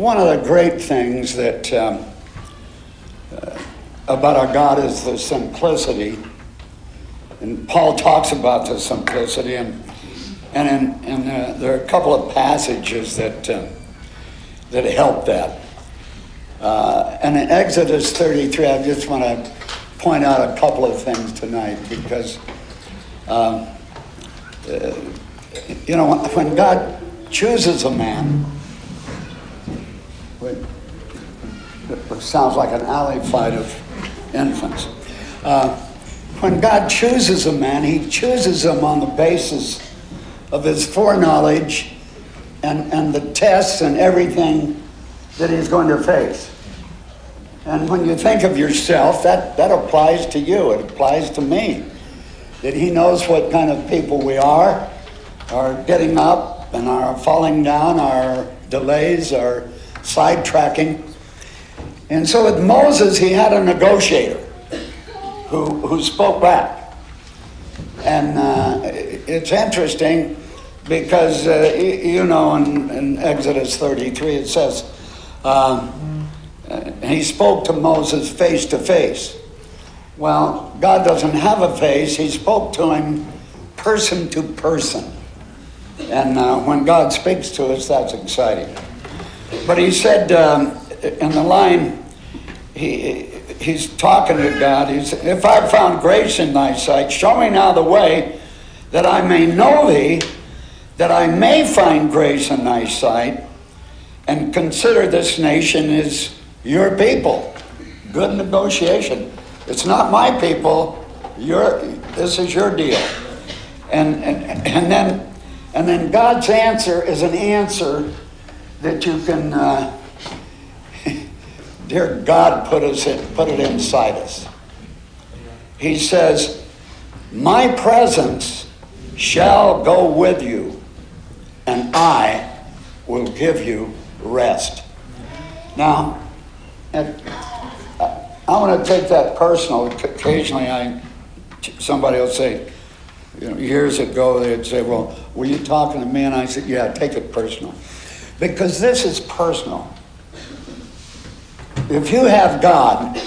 one of the great things that um, uh, about our God is the simplicity. And Paul talks about the simplicity, and, and, in, and uh, there are a couple of passages that, uh, that help that. Uh, and in Exodus 33, I just want to point out a couple of things tonight because, um, uh, you know, when God chooses a man, it sounds like an alley fight of infants. Uh, when God chooses a man, he chooses him on the basis of his foreknowledge and, and the tests and everything that he's going to face. And when you think of yourself, that, that applies to you, it applies to me. That he knows what kind of people we are, our getting up and our falling down, our delays, our sidetracking. And so with Moses, he had a negotiator who, who spoke back. And uh, it's interesting because, uh, you know, in, in, Exodus 33, it says, um, he spoke to Moses face to face. Well, God doesn't have a face, he spoke to him person to person. And uh, when God speaks to us, that's exciting. But he said um, in the line, he, he's talking to God. He's, if I've found grace in thy sight, show me now the way that I may know thee, that I may find grace in thy sight, and consider this nation as your people. Good negotiation. It's not my people. Your, this is your deal. And, and, and, then, and then God's answer is an answer that you can. Uh, Dear God, put, us in, put it inside us. He says, My presence shall go with you, and I will give you rest. Now, I want to take that personal. Occasionally, I somebody will say, you know, years ago, they'd say, "Well, were you talking to me?" And I said, "Yeah, take it personal, because this is personal." If you have God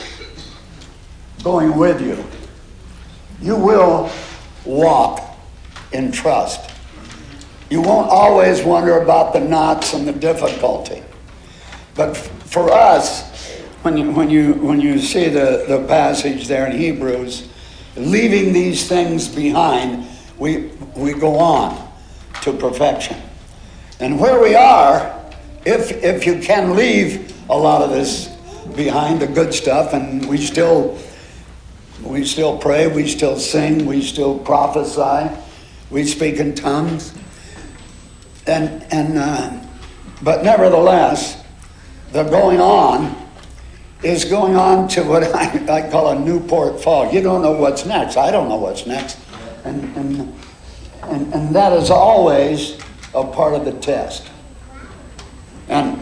going with you, you will walk in trust. You won't always wonder about the knots and the difficulty. But for us, when you, when you, when you see the, the passage there in Hebrews, leaving these things behind, we, we go on to perfection. And where we are, if, if you can leave a lot of this behind the good stuff, and we still we still pray, we still sing, we still prophesy, we speak in tongues, and and uh, but nevertheless, the going on is going on to what I, I call a Newport fog. You don't know what's next. I don't know what's next, and and and, and that is always a part of the test. And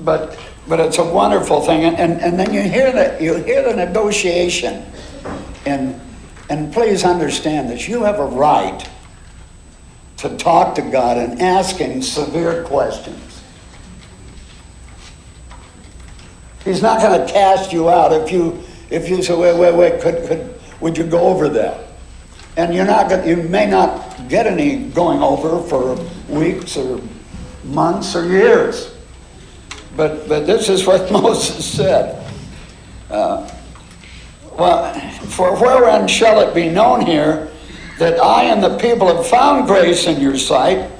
but but it's a wonderful thing. And, and, and then you hear, the, you hear the negotiation. And, and please understand that you have a right to talk to God and ask Him severe questions. He's not going to cast you out if you if you say, wait, wait, wait, could, could, would you go over that? And you're not you may not get any going over for weeks or months or years. But, but this is what Moses said. Uh, well, for wherein shall it be known here that I and the people have found grace in your sight?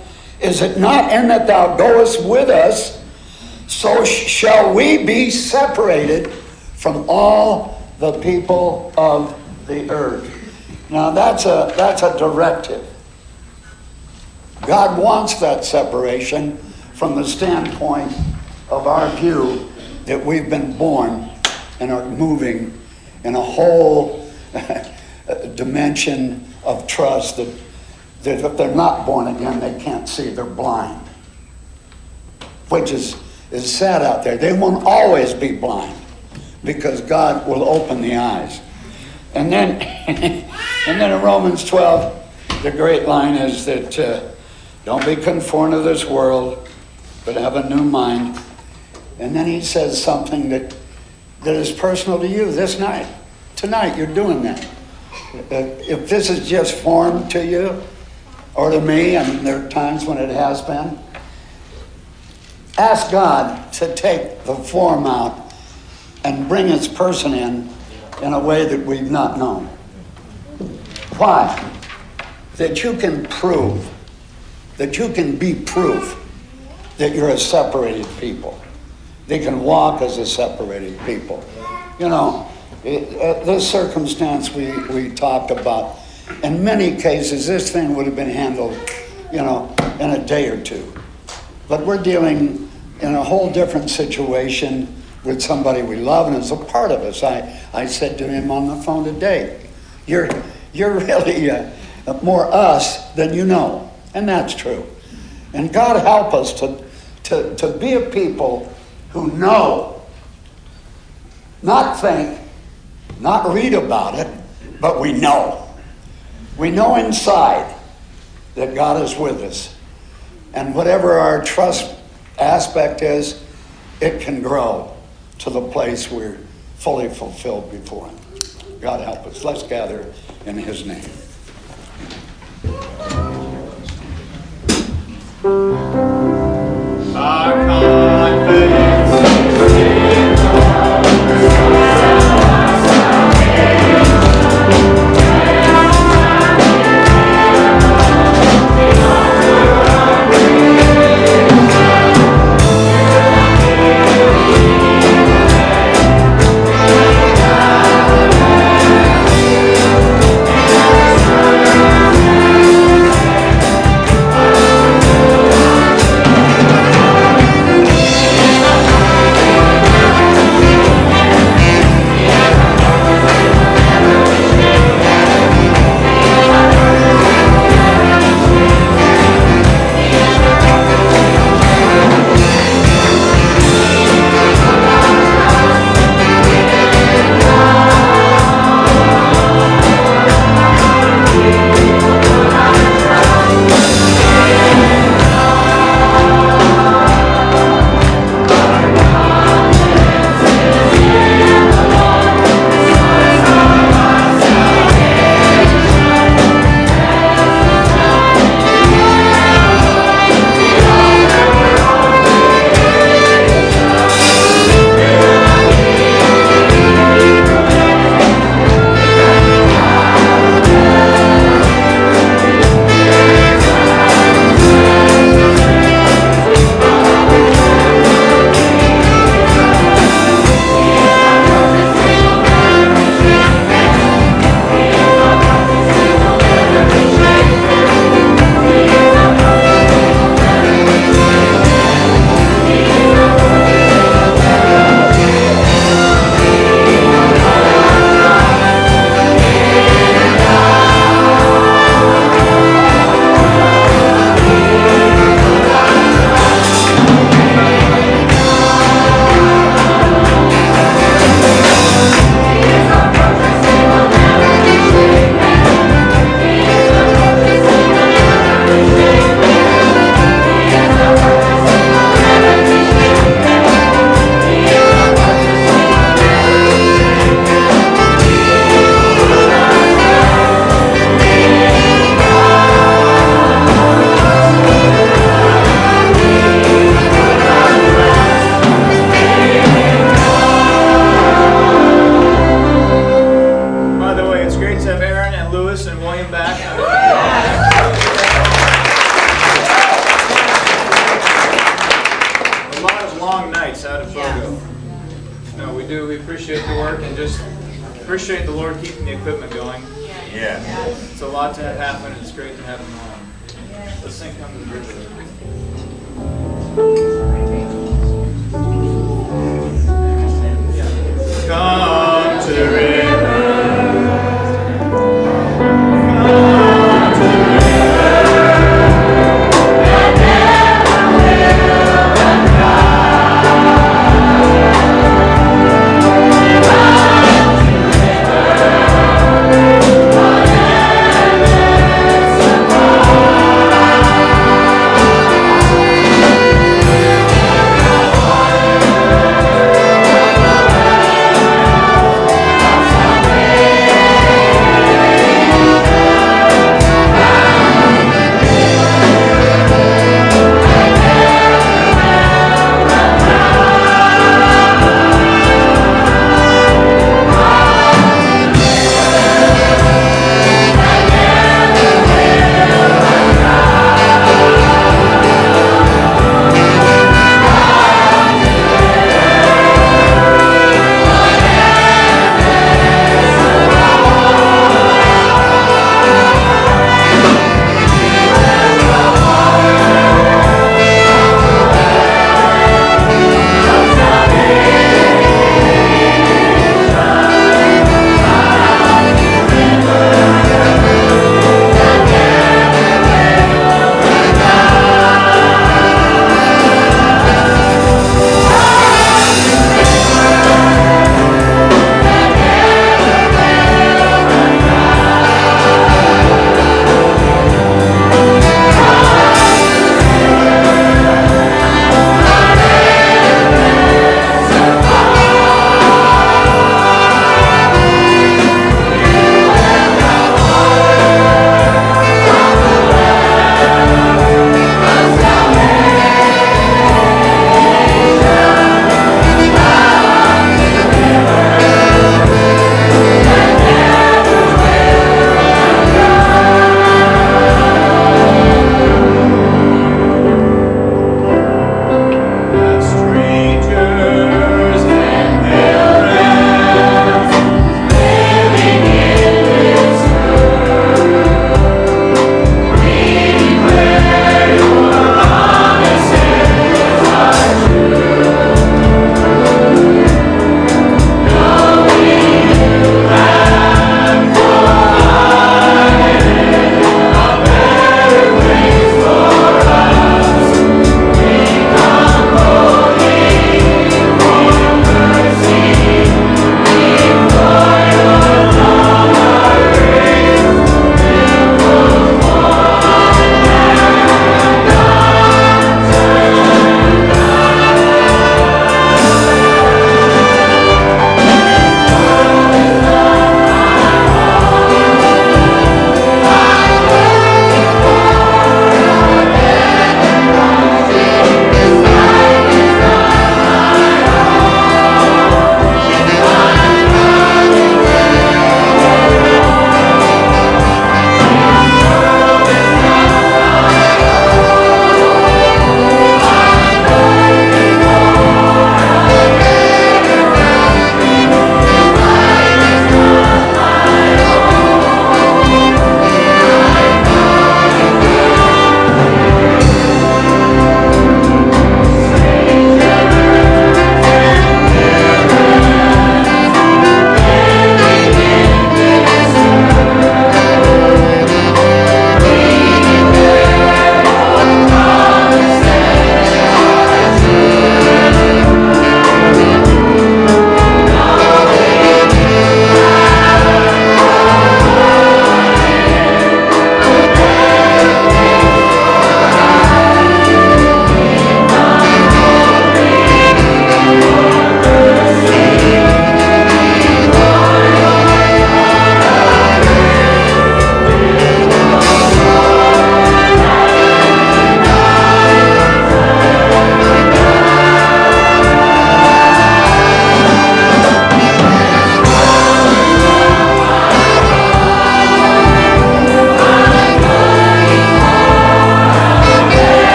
Is it not in that thou goest with us? So shall we be separated from all the people of the earth. Now that's a, that's a directive. God wants that separation from the standpoint of our view that we've been born and are moving in a whole dimension of trust that, that if they're not born again, they can't see, they're blind. Which is, is sad out there. They won't always be blind because God will open the eyes. And then, and then in Romans 12, the great line is that uh, don't be conformed to this world, but have a new mind And then he says something that, that is personal to you this night. Tonight, you're doing that. Uh, if this is just form to you, or to me, and there are times when it has been, ask God to take the form out and bring its person in in a way that we've not known. Why? That you can prove, that you can be proof that you're a separated people. They can walk as a separated people. You know, it, uh, this circumstance we, we talked about, in many cases, this thing would have been handled, you know, in a day or two. But we're dealing in a whole different situation with somebody we love and is a part of us. I, I said to him on the phone today, You're, you're really uh, more us than you know. And that's true. And God help us to, to, to be a people who know, not think, not read about it, but we know. We know inside that God is with us. And whatever our trust aspect is, it can grow to the place we're fully fulfilled before Him. God help us. Let's gather in His name. Ah,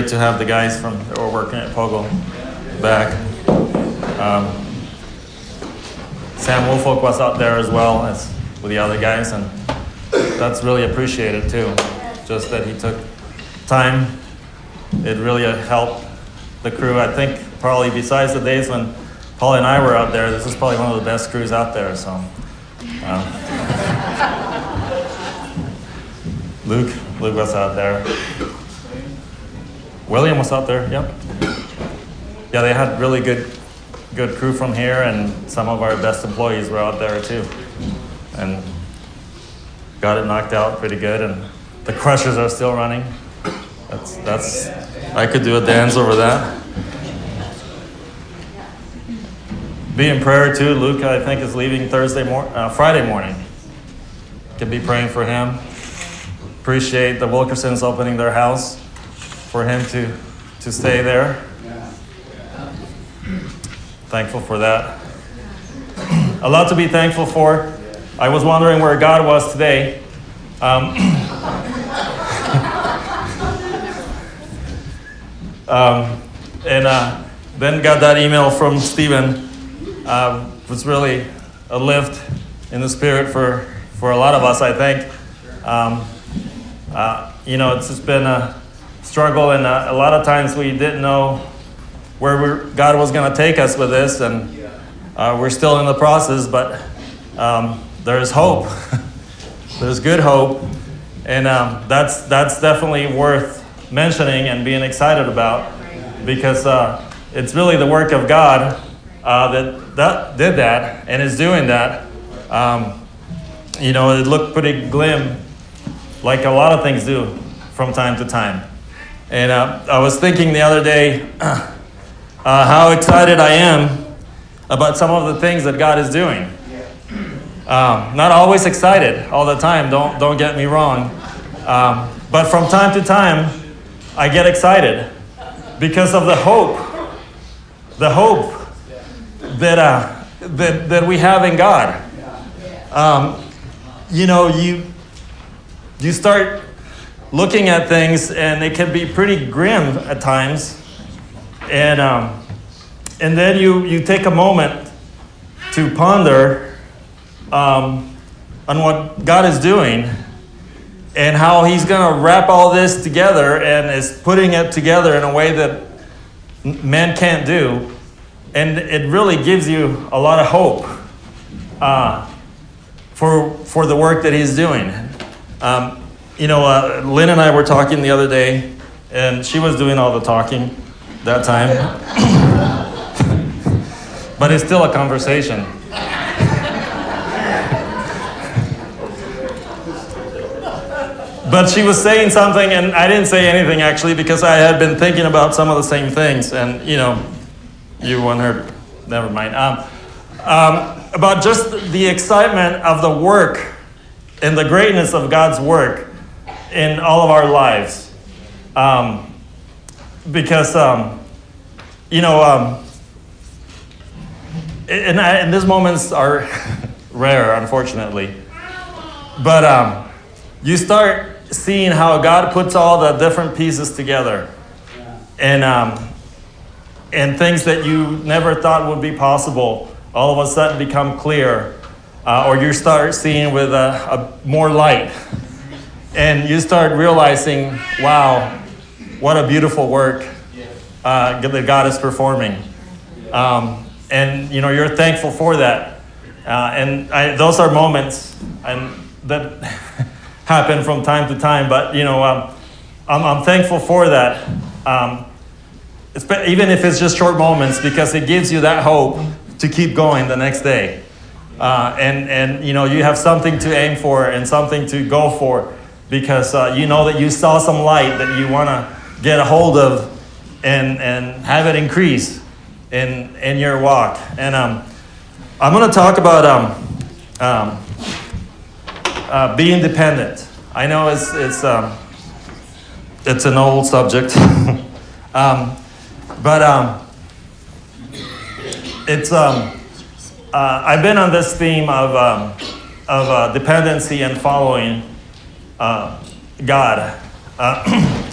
good to have the guys from that were working at Pogo back. Um, Sam Woolfolk was out there as well as with the other guys, and that's really appreciated too. Just that he took time. It really helped the crew. I think probably besides the days when Paul and I were out there, this is probably one of the best crews out there. So. Um, Luke, Luke was out there. William was out there. Yep. Yeah, they had really good, good crew from here, and some of our best employees were out there too, and got it knocked out pretty good. And the crushers are still running. That's that's. I could do a dance over that. Be in prayer too. Luke, I think, is leaving Thursday mor- uh, Friday morning. Could be praying for him appreciate the Wilkersons opening their house for him to, to stay there. Thankful for that. A lot to be thankful for. I was wondering where God was today. Um, um, and uh, then got that email from Stephen. Uh, was really a lift in the spirit for, for a lot of us, I think. Um, uh, you know, it's just been a struggle, and uh, a lot of times we didn't know where God was going to take us with this, and uh, we're still in the process, but um, there's hope. there's good hope, and um, that's, that's definitely worth mentioning and being excited about because uh, it's really the work of God uh, that, that did that and is doing that. Um, you know, it looked pretty glim, like a lot of things do from time to time. And uh, I was thinking the other day uh, how excited I am about some of the things that God is doing. Um, not always excited all the time, don't, don't get me wrong. Um, but from time to time, I get excited because of the hope, the hope that, uh, that, that we have in God. Um, you know, you, you start looking at things and it can be pretty grim at times. And, um, and then you, you take a moment to ponder um, on what God is doing and how He's going to wrap all this together and is putting it together in a way that man can't do. And it really gives you a lot of hope uh, for, for the work that He's doing. Um, you know, uh, Lynn and I were talking the other day, and she was doing all the talking that time. but it's still a conversation. but she was saying something, and I didn't say anything actually because I had been thinking about some of the same things, and you know, you want her, never mind. Um, um, about just the excitement of the work and the greatness of God's work in all of our lives. Um, because, um, you know, um, and, and these moments are rare, unfortunately. But um, you start seeing how God puts all the different pieces together. And, um, and things that you never thought would be possible all of a sudden become clear. Uh, or you start seeing with a, a more light. And you start realizing, wow, what a beautiful work uh, that God is performing. Um, and you know you're thankful for that. Uh, and I, those are moments and that happen from time to time. But you know, um, I'm, I'm, thankful for that. Um, even if it's just short moments, because it gives you that hope to keep going the next day. Uh, and and you know you have something to aim for and something to go for because uh, you know that you saw some light that you want to get a hold of and and have it increase in in your walk. And um, I'm going to talk about um, um, uh, being dependent. I know it's it's um, it's an old subject, um, but um, it's uh, I've been on this theme of of uh, dependency and following uh, God. Uh,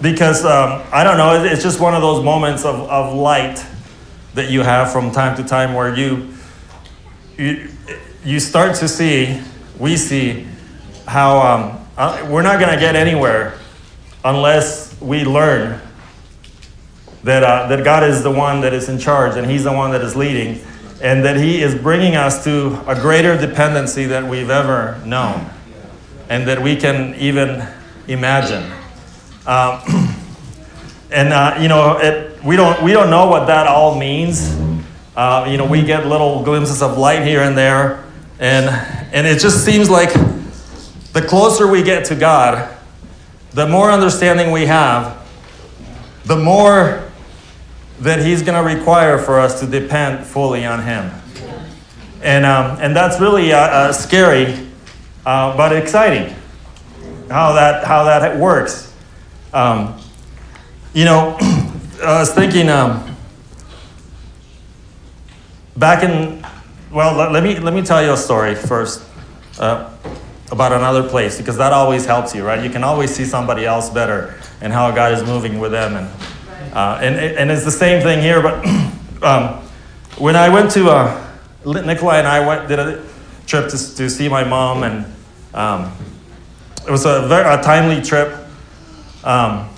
because um, I don't know, it's just one of those moments of, of light that you have from time to time where you, you, you start to see, we see, how um, uh, we're not going to get anywhere unless we learn that, uh, that God is the one that is in charge and He's the one that is leading, and that He is bringing us to a greater dependency than we've ever known, and that we can even imagine. Um, and uh, you know, it, we don't we don't know what that all means. Uh, you know, we get little glimpses of light here and there, and and it just seems like the closer we get to God, the more understanding we have, the more that He's going to require for us to depend fully on Him. And um, and that's really uh, uh scary, uh, but exciting. How that how that works. Um, you know, I was thinking um, back in, well, let, let, me, let me tell you a story first uh, about another place because that always helps you, right? You can always see somebody else better and how God is moving with them. And, uh, and, and it's the same thing here, but um, when I went to, uh, Nikolai and I went, did a trip to, to see my mom, and um, it was a very a timely trip um,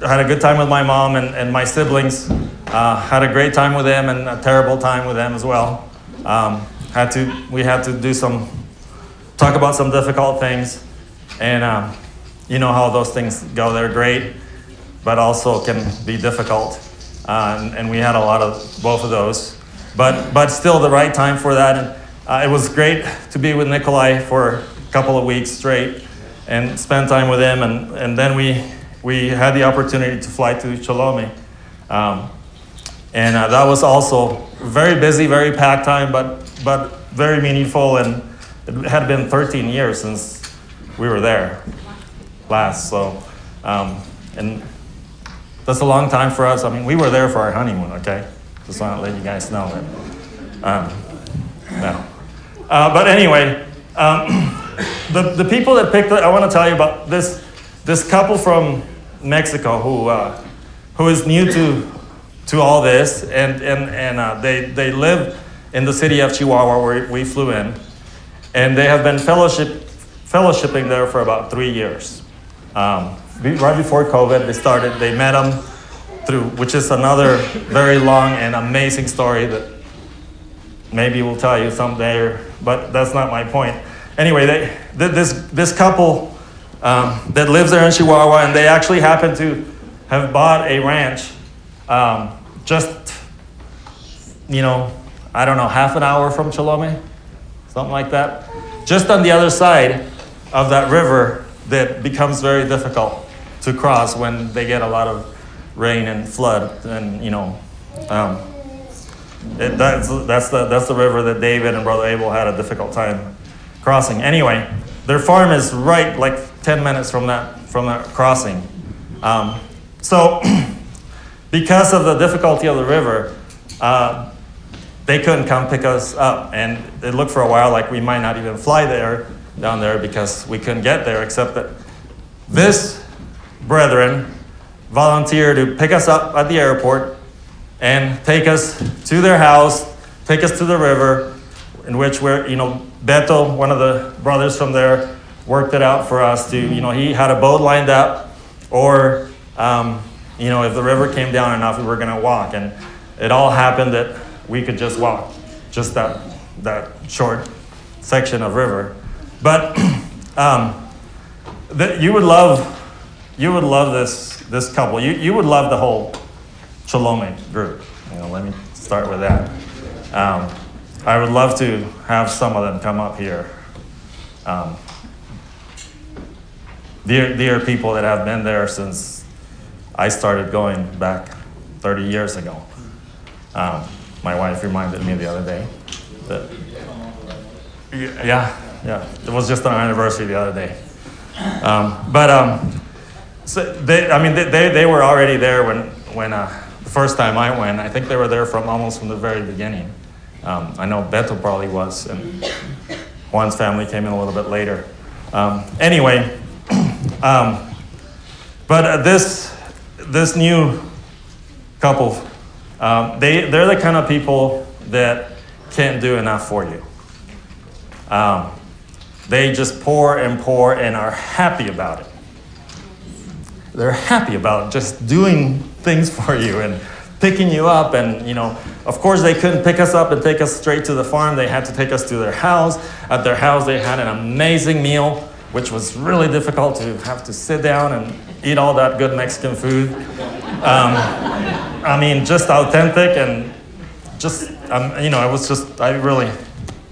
I had a good time with my mom and, and my siblings. Uh, had a great time with them and a terrible time with them as well. Um, had to, we had to do some, talk about some difficult things. And um, you know how those things go. They're great, but also can be difficult. Uh, and, and, we had a lot of both of those. But, but still the right time for that. And uh, it was great to be with Nikolai for a couple of weeks straight and spend time with him. And, and then we, we had the opportunity to fly to Cholome. Um, and uh, that was also very busy, very packed time, but, but very meaningful. And it had been 13 years since we were there last. So, um, and that's a long time for us. I mean, we were there for our honeymoon, okay? Just want to let you guys know that. Um, no. Uh, but anyway, um, the, the people that picked it, I want to tell you about this, this couple from Mexico who, uh, who is new to, to all this, and, and, and uh, they, they live in the city of Chihuahua where we flew in, and they have been fellowship, fellowshipping there for about three years. Um, right before COVID, they started, they met them through, which is another very long and amazing story that maybe we'll tell you someday, but that's not my point. Anyway, they, this, this couple um, that lives there in Chihuahua, and they actually happen to have bought a ranch um, just, you know, I don't know, half an hour from Cholome, something like that. Just on the other side of that river that becomes very difficult to cross when they get a lot of rain and flood, and you know, um, it, that's, that's, the, that's the river that David and Brother Abel had a difficult time crossing. Anyway, their farm is right like 10 minutes from that, from that crossing. Um, so, because of the difficulty of the river, uh, they couldn't come pick us up. And it looked for a while like we might not even fly there, down there, because we couldn't get there, except that this brethren volunteered to pick us up at the airport and take us to their house, take us to the river, in which we're, you know, Beto, one of the brothers from there, worked it out for us to, you know, he had a boat lined up, or, um, you know, if the river came down enough, we were going to walk. And it all happened that we could just walk, just that, that short section of river. But um, the, you would love, you would love this, this couple. You, you would love the whole Cholome group. You know, let me start with that. Um, I would love to have some of them come up here. Um, dear, dear people that have been there since I started going back 30 years ago. Um, my wife reminded me the other day that, yeah, yeah, it was just an anniversary the other day. Um, but um, so they, I mean, they, they, they were already there when, when uh, the first time I went. I think they were there from almost from the very beginning. Um, I know Beto probably was, and Juan's family came in a little bit later. Um, anyway, um, but uh, this this new couple, um, they they're the kind of people that can't do enough for you. Um, they just pour and pour and are happy about it. They're happy about just doing things for you and picking you up. And you know of course they couldn't pick us up and take us straight to the farm. They had to take us to their house. At their house they had an amazing meal which was really difficult to have to sit down and eat all that good mexican food. Um, i mean just authentic and just um, you know i was just i really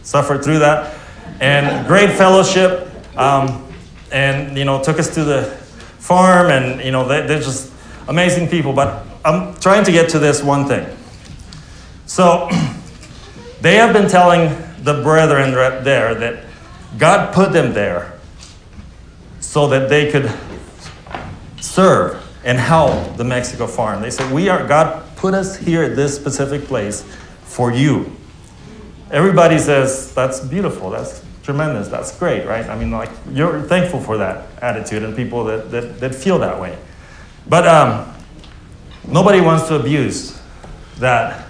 suffered through that. And great fellowship um, and you know took us to the farm and you know they, they're just amazing people but I'm trying to get to this one thing. So, they have been telling the brethren there that God put them there so that they could serve and help the Mexico farm. They said, "We are God put us here at this specific place for you." Everybody says, "That's beautiful. That's tremendous. That's great, right?" I mean, like you're thankful for that attitude and people that that, that feel that way. But um, nobody wants to abuse that.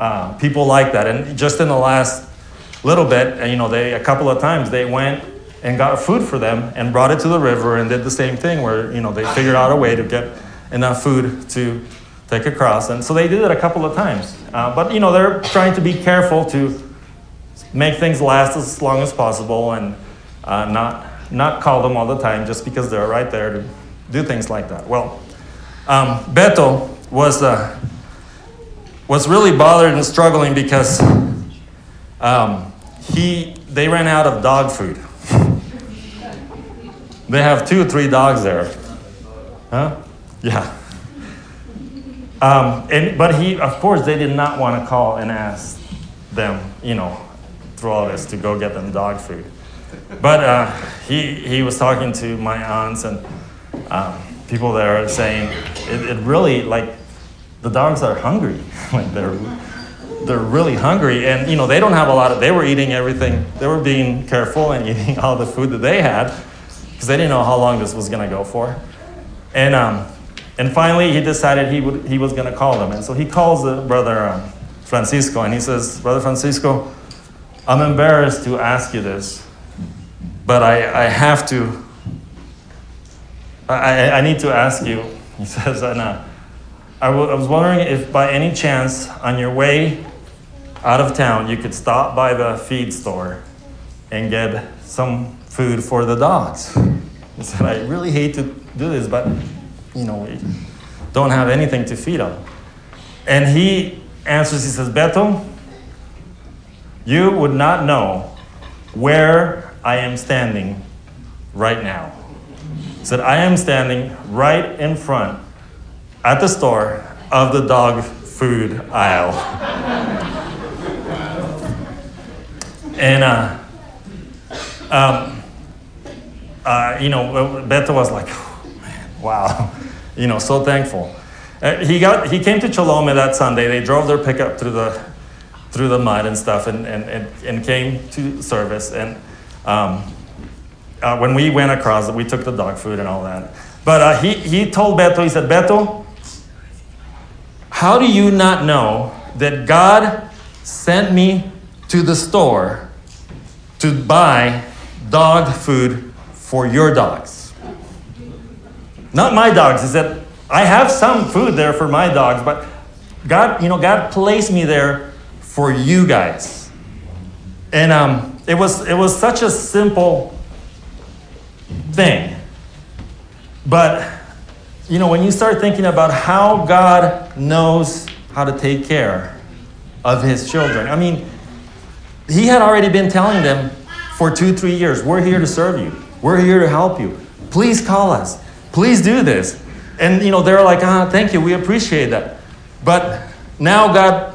Uh, people like that, and just in the last little bit, you know, they a couple of times they went and got food for them and brought it to the river and did the same thing where you know they figured out a way to get enough food to take across, and so they did it a couple of times. Uh, but you know, they're trying to be careful to make things last as long as possible and uh, not not call them all the time just because they're right there to do things like that. Well. Um, Beto was, uh, was really bothered and struggling because um, he, they ran out of dog food. they have two or three dogs there. Huh? Yeah. Um, and, but he, of course, they did not want to call and ask them, you know, through all this to go get them dog food. But uh, he, he was talking to my aunts and um, people there saying it, it really, like, the dogs are hungry. like, they're, they're really hungry. And, you know, they don't have a lot of, they were eating everything, they were being careful and eating all the food that they had because they didn't know how long this was going to go for. And, um, and finally, he decided he, would, he was going to call them. And so he calls the brother um, Francisco and he says, Brother Francisco, I'm embarrassed to ask you this, but I, I have to, I, I need to ask you. He says, uh, I, w- I was wondering if by any chance on your way out of town you could stop by the feed store and get some food for the dogs. He said, I really hate to do this, but you know, we don't have anything to feed them. And he answers, he says, Beto, you would not know where I am standing right now. He said, I am standing right in front at the store of the dog food aisle. and, uh, um, uh, you know, Beto was like, oh, man, wow, you know, so thankful. Uh, he, got, he came to Cholome that Sunday. They drove their pickup through the, through the mud and stuff and, and, and, and came to service. And um, uh, when we went across, we took the dog food and all that. But uh, he, he told Beto, he said, Beto, how do you not know that God sent me to the store to buy dog food for your dogs? Not my dogs. He said, I have some food there for my dogs, but God, you know, God placed me there for you guys. And um, it was it was such a simple thing. But you know, when you start thinking about how God knows how to take care of his children, I mean, he had already been telling them for two, three years, we're here to serve you. We're here to help you. Please call us. Please do this. And, you know, they're like, ah, thank you. We appreciate that. But now God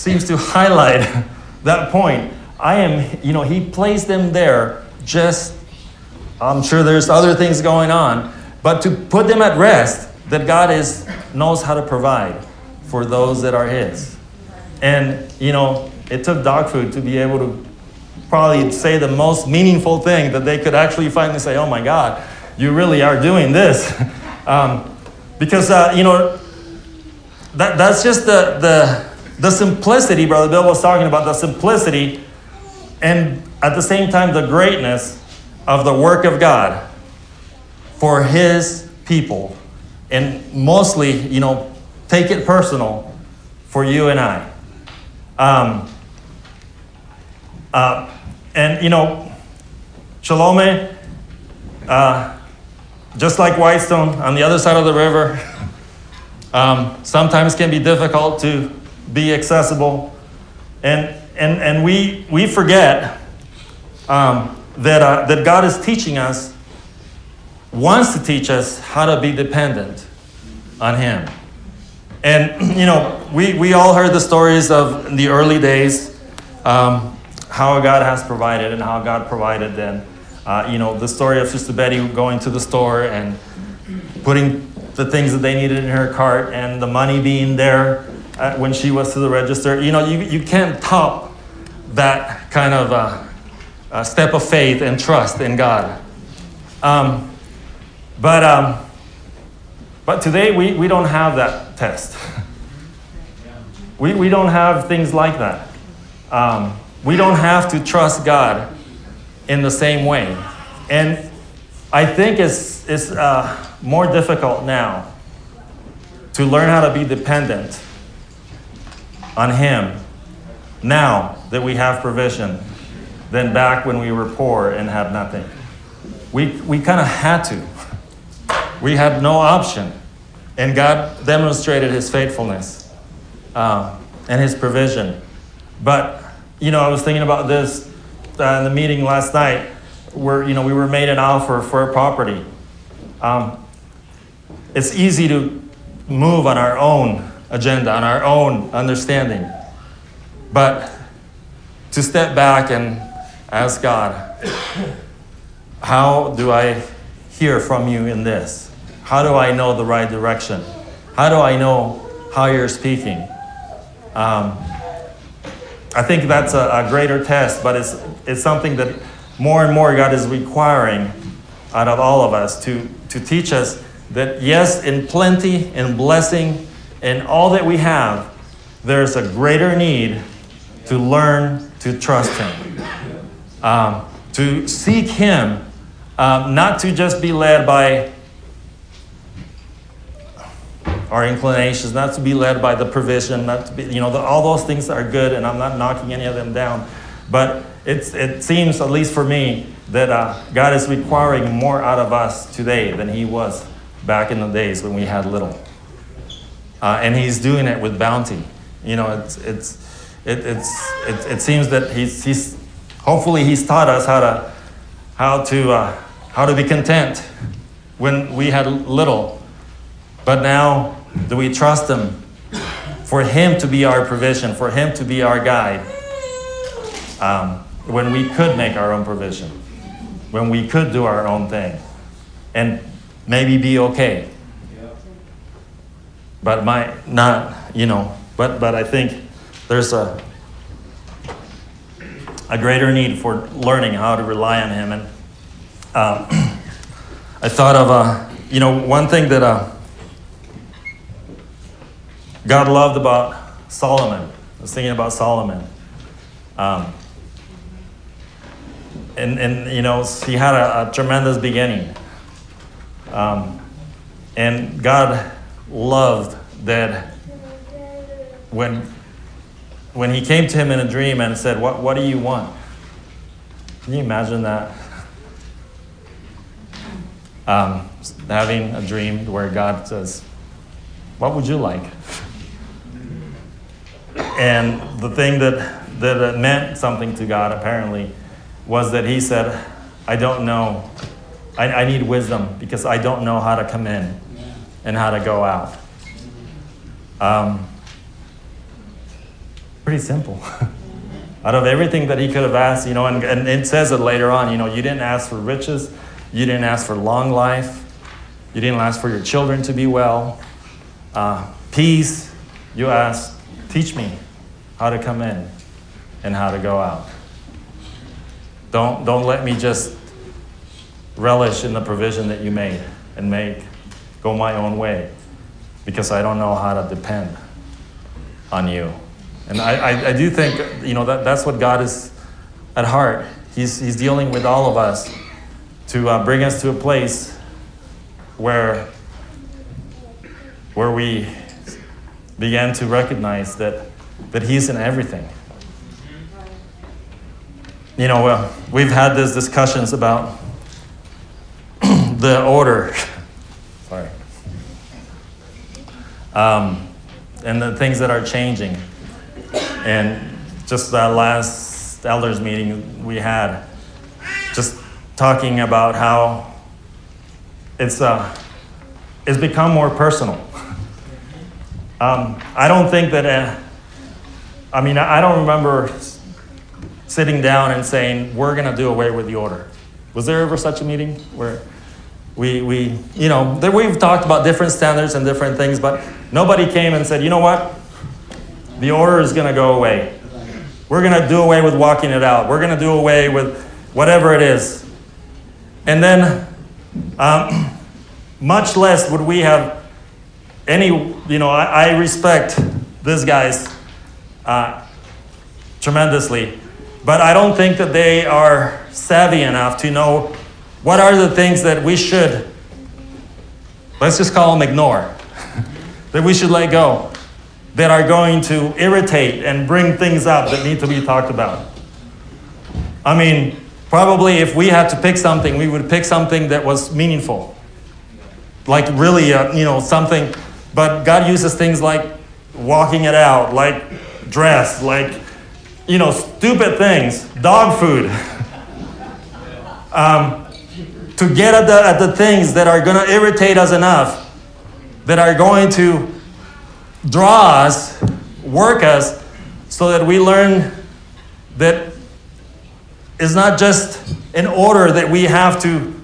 seems to highlight that point. I am, you know, he placed them there just, I'm sure there's other things going on, but to put them at rest that God is knows how to provide for those that are his. And you know, it took dog food to be able to probably say the most meaningful thing that they could actually finally say, "Oh my God, you really are doing this," um, because uh, you know that that's just the the the simplicity. Brother Bill was talking about the simplicity, and at the same time the greatness of the work of God for his people. And mostly, you know, take it personal for you and I. Um, uh, and, you know, Cholome, uh, just like Whitestone on the other side of the river, um, sometimes can be difficult to be accessible. And, and, and we, we forget um, that, uh, that God is teaching us wants to teach us how to be dependent on Him. And, you know, we, we all heard the stories of the early days, um, how God has provided and how God provided then. Uh, you know, the story of Sister Betty going to the store and putting the things that they needed in her cart and the money being there uh, when she was to the register. You know, you, you can't top that kind of uh, uh step of faith and trust in God. Um, but, um, but today we, we don't have that test. we, we don't have things like that. Um, we don't have to trust God in the same way. And I think it's, it's uh, more difficult now to learn how to be dependent on Him now that we have provision than back when we were poor and had nothing. We, we kind of had to. We had no option. And God demonstrated his faithfulness um, and his provision. But you know, I was thinking about this uh, in the meeting last night, where you know we were made an offer for a property. Um, it's easy to move on our own agenda, on our own understanding, but to step back and ask God, how do I hear from you in this? How do I know the right direction? How do I know how you're speaking? Um, I think that's a, a, greater test, but it's, it's something that more and more God is requiring out of all of us to, to teach us that, yes, in plenty, in blessing, in all that we have, there's a greater need to learn to trust Him, um, to seek Him, um, not to just be led by our inclinations, not to be led by the provision, not to be, you know, the, all those things are good, and I'm not knocking any of them down. But it's, it seems, at least for me, that uh, God is requiring more out of us today than He was back in the days when we had little. Uh, and He's doing it with bounty. You know, it's, it's, it, it's, it, it seems that he's, he's, hopefully, He's taught us how to, how to, uh, how to be content when we had little. But now do we trust Him for Him to be our provision, for Him to be our guide? Um, when we could make our own provision, when we could do our own thing, and maybe be okay. But might not, you know, but, but I think there's a, a greater need for learning how to rely on Him. And um, I thought of, uh, you know, one thing that. Uh, God loved about Solomon. I was thinking about Solomon. Um, and, and, you know, he had a, a tremendous beginning. Um, and God loved that when, when he came to him in a dream and said, What, what do you want? Can you imagine that? Um, having a dream where God says, What would you like? And the thing that, that meant something to God, apparently, was that he said, I don't know. I, I need wisdom because I don't know how to come in and how to go out. Um, pretty simple. out of everything that he could have asked, you know, and, and it says it later on, you know, you didn't ask for riches, you didn't ask for long life, you didn't ask for your children to be well, uh, peace, you asked, teach me how to come in and how to go out. Don't, don't let me just relish in the provision that you made and make go my own way because I don't know how to depend on you. And I, I, I do think, you know, that, that's what God is at heart. He's, he's dealing with all of us to uh, bring us to a place where, where we began to recognize that that He's in everything. You know, uh, we've had these discussions about the order. Um, and the things that are changing. And just that last elders meeting we had, just talking about how it's, uh, it's become more personal. Um, I don't think that. Uh, I mean, I don't remember sitting down and saying, we're going to do away with the order. Was there ever such a meeting where we, we you know, we've talked about different standards and different things, but nobody came and said, you know what? The order is going to go away. We're going to do away with walking it out. We're going to do away with whatever it is. And then, um, much less would we have any, you know, I, I respect these guy's uh, tremendously. But I don't think that they are savvy enough to know what are the things that we should, let's just call them ignore, that we should let go, that are going to irritate and bring things up that need to be talked about. I mean, probably if we had to pick something, we would pick something that was meaningful. Like really, uh, you know, something. But God uses things like walking it out, like dress, like, you know, stupid things, dog food, um, to get at the, at the things that are going to irritate us enough, that are going to draw us, work us, so that we learn that it's not just an order that we have to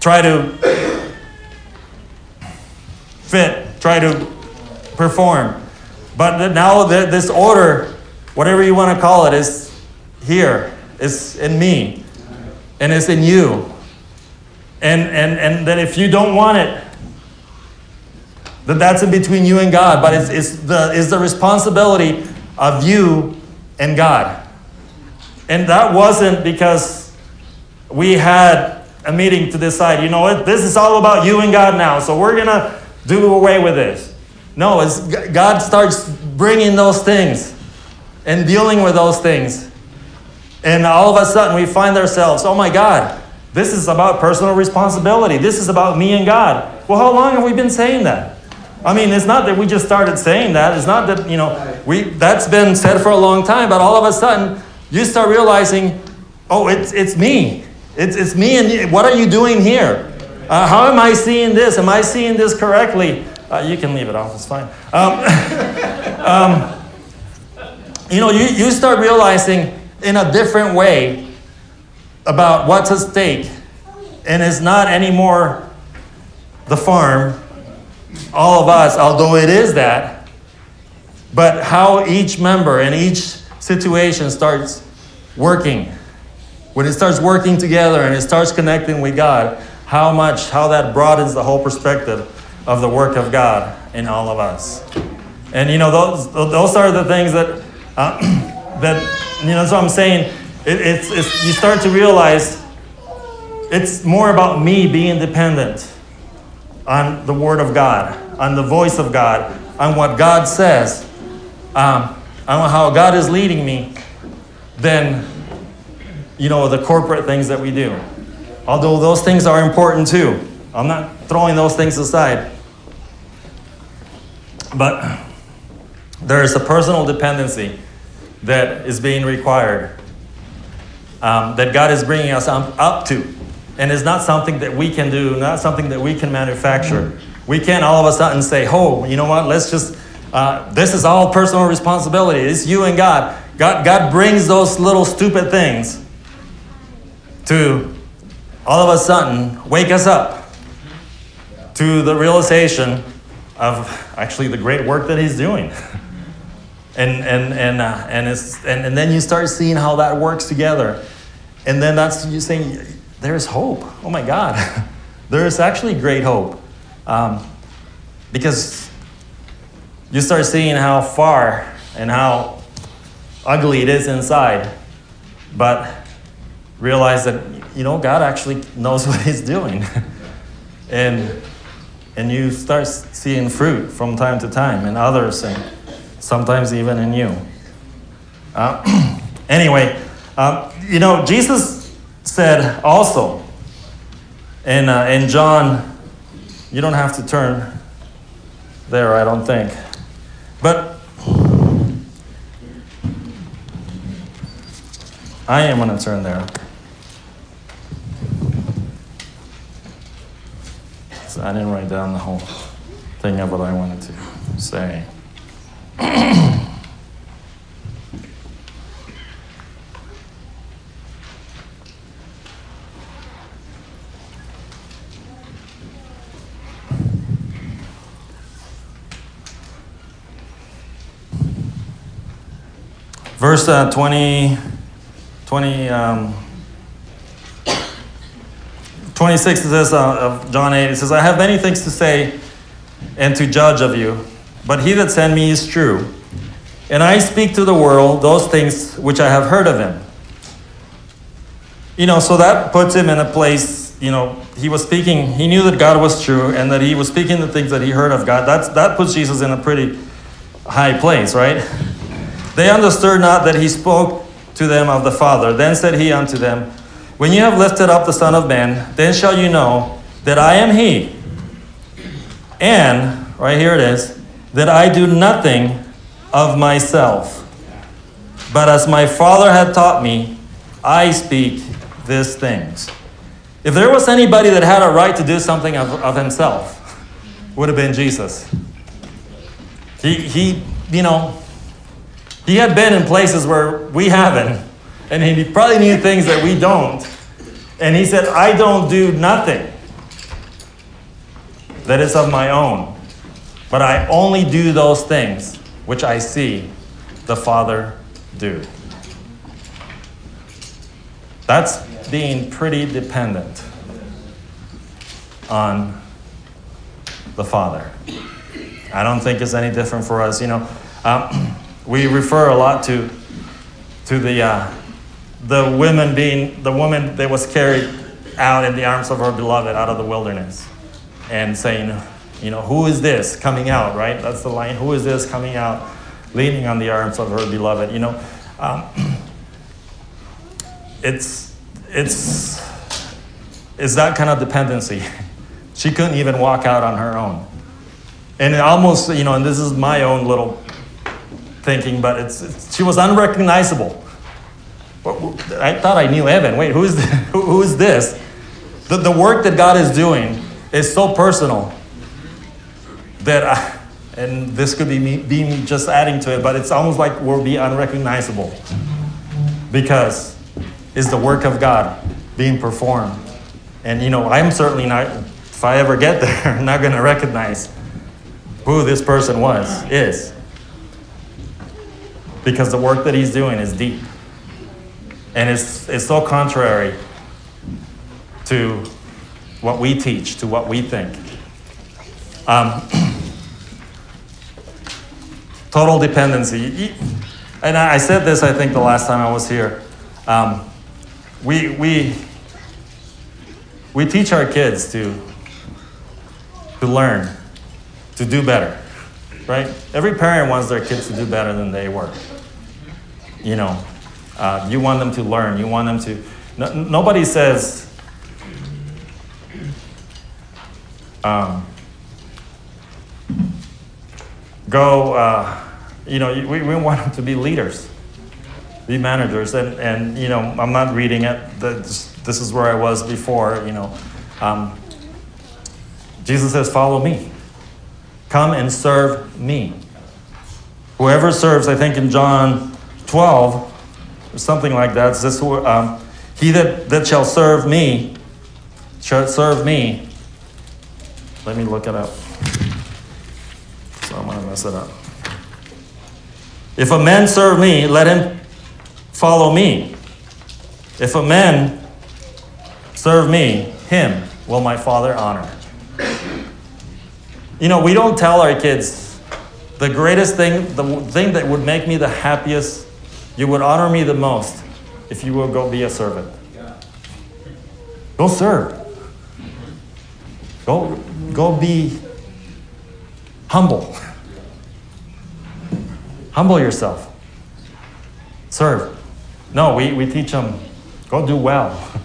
try to fit, try to perform. But now that this order, whatever you want to call it, is here, is in me, and it's in you. And, and, and that if you don't want it, that that's in between you and God, but it's, it's, the, it's the responsibility of you and God. And that wasn't because we had a meeting to decide, you know what, this is all about you and God now, so we're going to do away with this. No, it's, God starts bringing those things and dealing with those things. And all of a sudden we find ourselves, oh my God, this is about personal responsibility. This is about me and God. Well, how long have we been saying that? I mean, it's not that we just started saying that. It's not that, you know, we that's been said for a long time, but all of a sudden you start realizing, oh, it's it's me. It's it's me and what are you doing here? Uh, how am I seeing this? Am I seeing this correctly? Uh, you can leave it off, it's fine. Um, um, you know, you, you start realizing in a different way about what's at stake. And it's not anymore the farm, all of us, although it is that, but how each member and each situation starts working. When it starts working together and it starts connecting with God, how much, how that broadens the whole perspective of the work of God in all of us. And you know, those, those are the things that, uh, that you know, that's what I'm saying. It, it's, it's, you start to realize it's more about me being dependent on the Word of God, on the voice of God, on what God says, um, on how God is leading me, than, you know, the corporate things that we do. Although those things are important too. I'm not throwing those things aside. But there is a personal dependency that is being required, um, that God is bringing us up to. And it's not something that we can do, not something that we can manufacture. We can't all of a sudden say, oh, you know what, let's just, uh, this is all personal responsibility. It's you and God. God. God brings those little stupid things to all of a sudden wake us up to the realization of actually the great work that he's doing. and and and uh, and, it's, and and then you start seeing how that works together, and then that's you saying there's hope. Oh my God, there is actually great hope, um, because you start seeing how far and how ugly it is inside, but realize that you know God actually knows what He's doing, and and you start seeing fruit from time to time and others and sometimes even in you. Uh, anyway, um, you know, Jesus said also in, uh, in John, you don't have to turn there, I don't think. But I am going to turn there. So I didn't write down the whole thing of what I wanted to say. Verse uh, 20, 20 um, 26 says uh, of John 8, it says, I have many things to say and to judge of you, but he that sent me is true. And I speak to the world those things which I have heard of him. You know, so that puts him in a place, you know, he was speaking, he knew that God was true and that he was speaking the things that he heard of God. That's, that puts Jesus in a pretty high place, right? They understood not that he spoke to them of the Father. Then said he unto them, When you have lifted up the Son of Man, then shall you know that I am he. And, right here it is, that I do nothing of myself. but as my Father had taught me, I speak these things. If there was anybody that had a right to do something of, of himself, would have been Jesus. He, he, you know, he had been in places where we haven't, and he probably knew things that we don't. And he said, I don't do nothing that is of my own, but I only do those things which I see the Father do. That's being pretty dependent on the Father. I don't think it's any different for us. You know, um, we refer a lot to to the uh, the women being the woman that was carried out in the arms of her beloved out of the wilderness, and saying, you know, who is this coming out? Right? That's the line. Who is this coming out, leaning on the arms of her beloved? You know, um, it's it's it's that kind of dependency. She couldn't even walk out on her own. And it almost, you know, and this is my own little thinking, but it's, it's she was unrecognizable. I thought I knew Evan. Wait, who is this? who is this? The, the work that God is doing is so personal that, I, and this could be me, be me just adding to it, but it's almost like we'll be unrecognizable because it's the work of God being performed. And, you know, I'm certainly not, if I ever get there, I'm not going to recognize who this person was, is. Because the work that he's doing is deep. And it's, it's so contrary to what we teach, to what we think. Um, total dependency. And I said this, I think, the last time I was here. Um, we, we, we teach our kids to, to learn, to do better, right? Every parent wants their kids to do better than they were. You know, uh, you want them to learn. You want them to. No, nobody says, um, go, uh, you know, we, we want them to be leaders, be managers. And, and you know, I'm not reading it. This, this is where I was before, you know. Um, Jesus says, follow me. Come and serve me. Whoever serves, I think in John 12, or something like that, says, um, He that, that shall serve me, shall serve me. Let me look it up. So I'm going to mess it up. If a man serve me, let him follow me. If a man serve me, him will my Father honor. You know, we don't tell our kids the greatest thing, the thing that would make me the happiest, you would honor me the most if you will go be a servant. Go serve. Go, go be humble. Humble yourself. Serve. No, we, we teach them, go do well.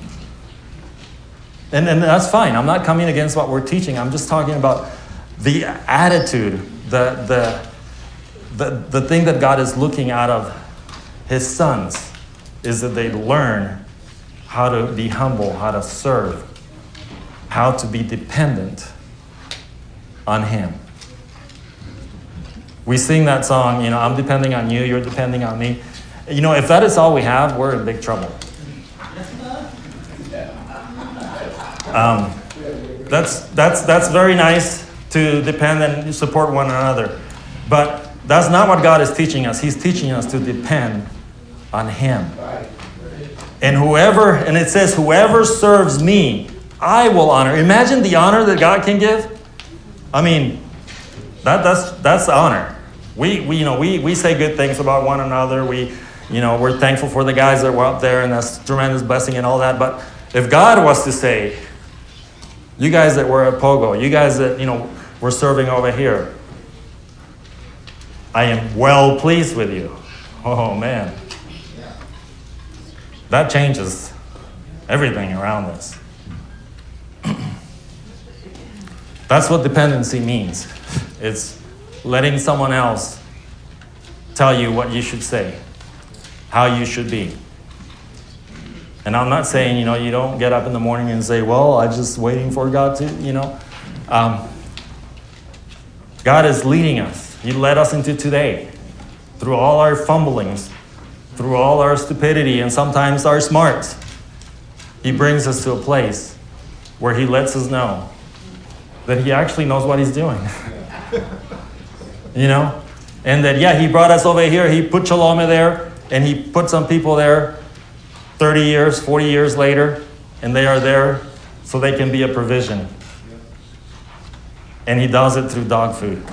And, and that's fine. I'm not coming against what we're teaching. I'm just talking about the attitude, the, the, the, the thing that God is looking out of his sons is that they learn how to be humble, how to serve, how to be dependent on him. We sing that song, you know, I'm depending on you, you're depending on me. You know, if that is all we have, we're in big trouble. Um, that's, that's, that's very nice to depend and support one another. But that's not what God is teaching us. He's teaching us to depend on Him. And whoever, and it says, whoever serves me, I will honor. Imagine the honor that God can give. I mean, that, that's, that's honor. We, we, you know, we, we say good things about one another. We, you know, we're thankful for the guys that were up there, and that's tremendous blessing and all that. But if God was to say, you guys that were at Pogo, you guys that, you know, were serving over here, I am well pleased with you. Oh, man. That changes everything around us. That's what dependency means. It's letting someone else tell you what you should say. how you should be. And I'm not saying, you know, you don't get up in the morning and say, well, I'm just waiting for God to, you know. Um, God is leading us. He led us into today through all our fumblings, through all our stupidity, and sometimes our smarts. He brings us to a place where He lets us know that He actually knows what He's doing. you know? And that, yeah, He brought us over here, He put Chalome there, and He put some people there 30 years, 40 years later, and they are there so they can be a provision. And He does it through dog food.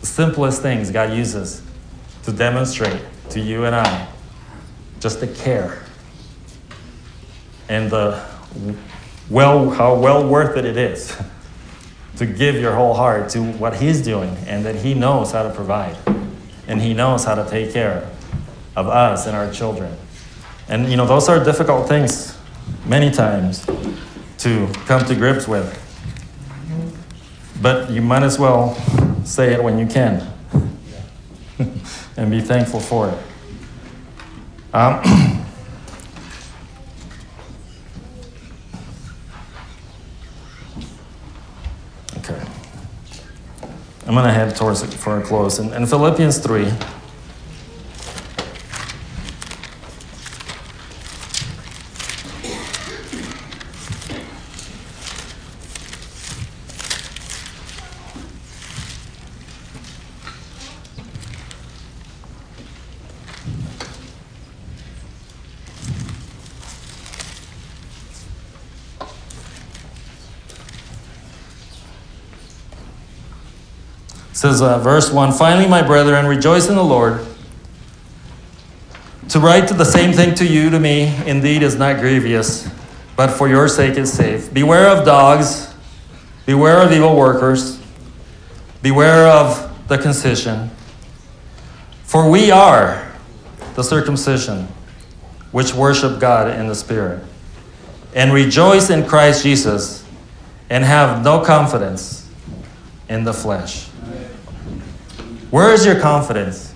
the simplest things God uses to demonstrate to you and I just the care and the well, how well worth it it is to give your whole heart to what He's doing and that He knows how to provide and He knows how to take care of us and our children. And you know, those are difficult things many times to come to grips with. But you might as well say it when you can and be thankful for it. Um, I'm going to head towards it for a close. In, in Philippians 3, uh, verse 1 Finally, my brethren, rejoice in the Lord. To write the same thing to you, to me, indeed is not grievous, but for your sake is safe. Beware of dogs, beware of evil workers, beware of the concision. For we are the circumcision which worship God in the Spirit, and rejoice in Christ Jesus, and have no confidence in the flesh. Where is your confidence?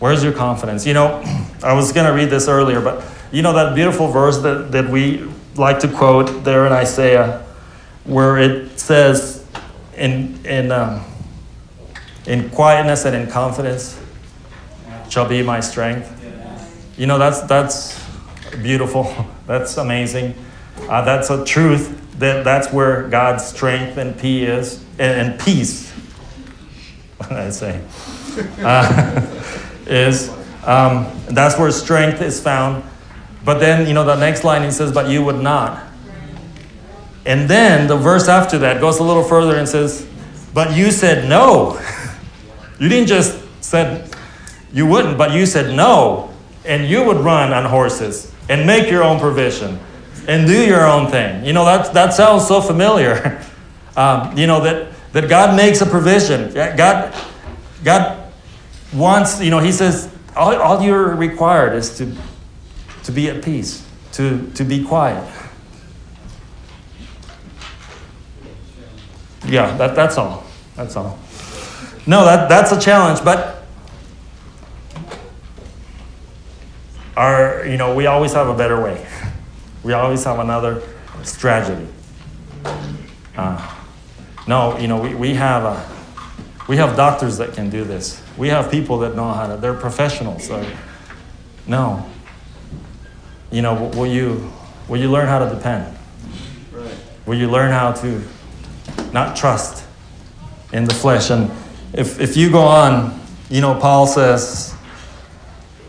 Where's your confidence? You know, I was going to read this earlier, but you know that beautiful verse that, that we like to quote there in Isaiah, where it says, in, in, um, in quietness and in confidence shall be my strength. You know, that's, that's beautiful. That's amazing. Uh, that's a truth that that's where God's strength and peace is, and, peace. What did I say? Uh, is um, that's where strength is found. But then you know the next line he says, "But you would not." And then the verse after that goes a little further and says, "But you said no." you didn't just said you wouldn't, but you said no, and you would run on horses and make your own provision and do your own thing. You know, that, that sounds so familiar. um, you know, that, that God makes a provision. God, God wants, you know, He says, all, all you're required is to, to be at peace, to, to be quiet. Yeah, that, that's all. That's all. No, that, that's a challenge, but our, you know, we always have a better way. We always have another strategy. Uh, no, you know, we, we have a, uh, we have doctors that can do this. We have people that know how to. They're professionals. So, no. You know, will you will you learn how to depend? Right. Will you learn how to not trust in the flesh? And if if you go on, you know, Paul says.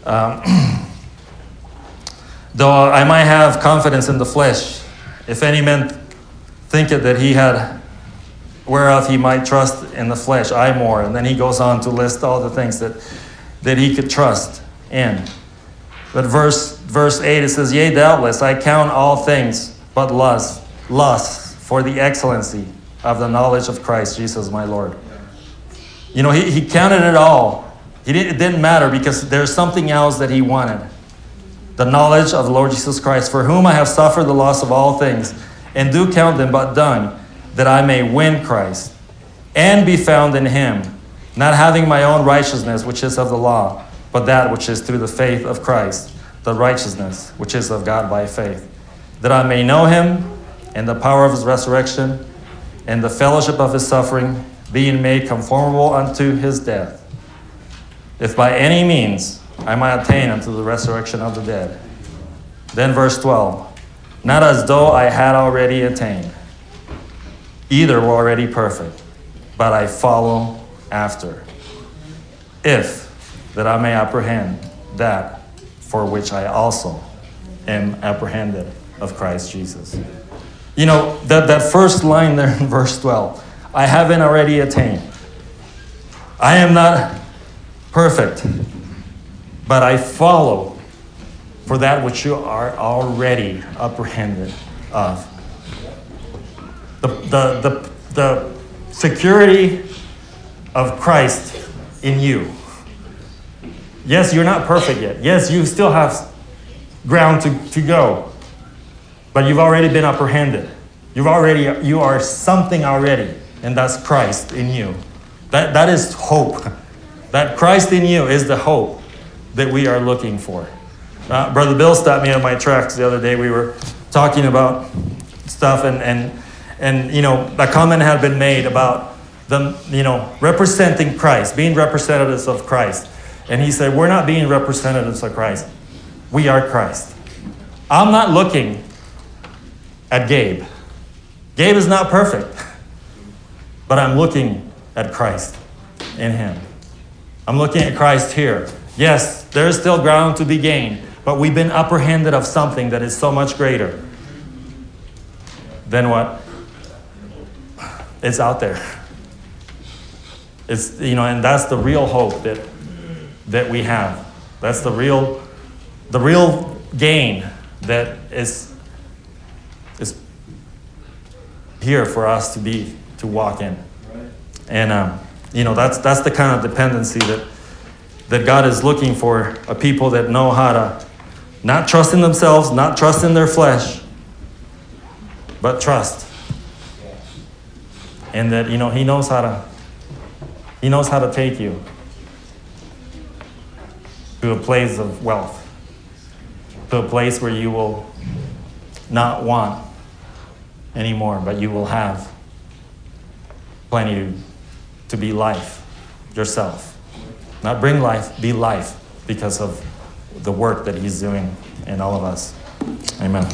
Um, Though I might have confidence in the flesh, if any man thinketh that he had whereof he might trust in the flesh, I more. And then he goes on to list all the things that, that he could trust in. But verse, verse 8 it says, Yea, doubtless, I count all things but lust, lust for the excellency of the knowledge of Christ Jesus my Lord. You know, he, he counted it all. He didn't, it didn't matter because there's something else that he wanted the knowledge of the Lord Jesus Christ, for whom I have suffered the loss of all things, and do count them but dung, that I may win Christ, and be found in him, not having my own righteousness, which is of the law, but that which is through the faith of Christ, the righteousness which is of God by faith, that I may know him and the power of his resurrection and the fellowship of his suffering, being made conformable unto his death, if by any means I might attain unto the resurrection of the dead. Then, verse 12 Not as though I had already attained, either were already perfect, but I follow after, if that I may apprehend that for which I also am apprehended of Christ Jesus. You know, that, that first line there in verse 12 I haven't already attained. I am not perfect, but I follow for that which you are already apprehended of. The, the, the, the security of Christ in you. Yes, you're not perfect yet. Yes, you still have ground to, to go. But you've already been apprehended. You've already you are something already, and that's Christ in you. That that is hope. That Christ in you is the hope that we are looking for. Uh, Brother Bill stopped me on my tracks the other day. We were talking about stuff, and and and you know, a comment had been made about them, you know, representing Christ, being representatives of Christ. And he said, We're not being representatives of Christ. We are Christ. I'm not looking at Gabe. Gabe is not perfect, but I'm looking at Christ in him. I'm looking at Christ here. Yes, there is still ground to be gained, but we've been apprehended of something that is so much greater than what is out there. It's, you know, and that's the real hope that, that we have. That's the real, the real gain that is, is here for us to be, to walk in. And, um, you know, that's, that's the kind of dependency that, that God is looking for a people that know how to not trust in themselves, not trust in their flesh, but trust. And that, you know, He knows how to he knows how to take you to a place of wealth, to a place where you will not want anymore, but you will have plenty to be life yourself. Not bring life, be life because of the work that He's doing in all of us. Amen.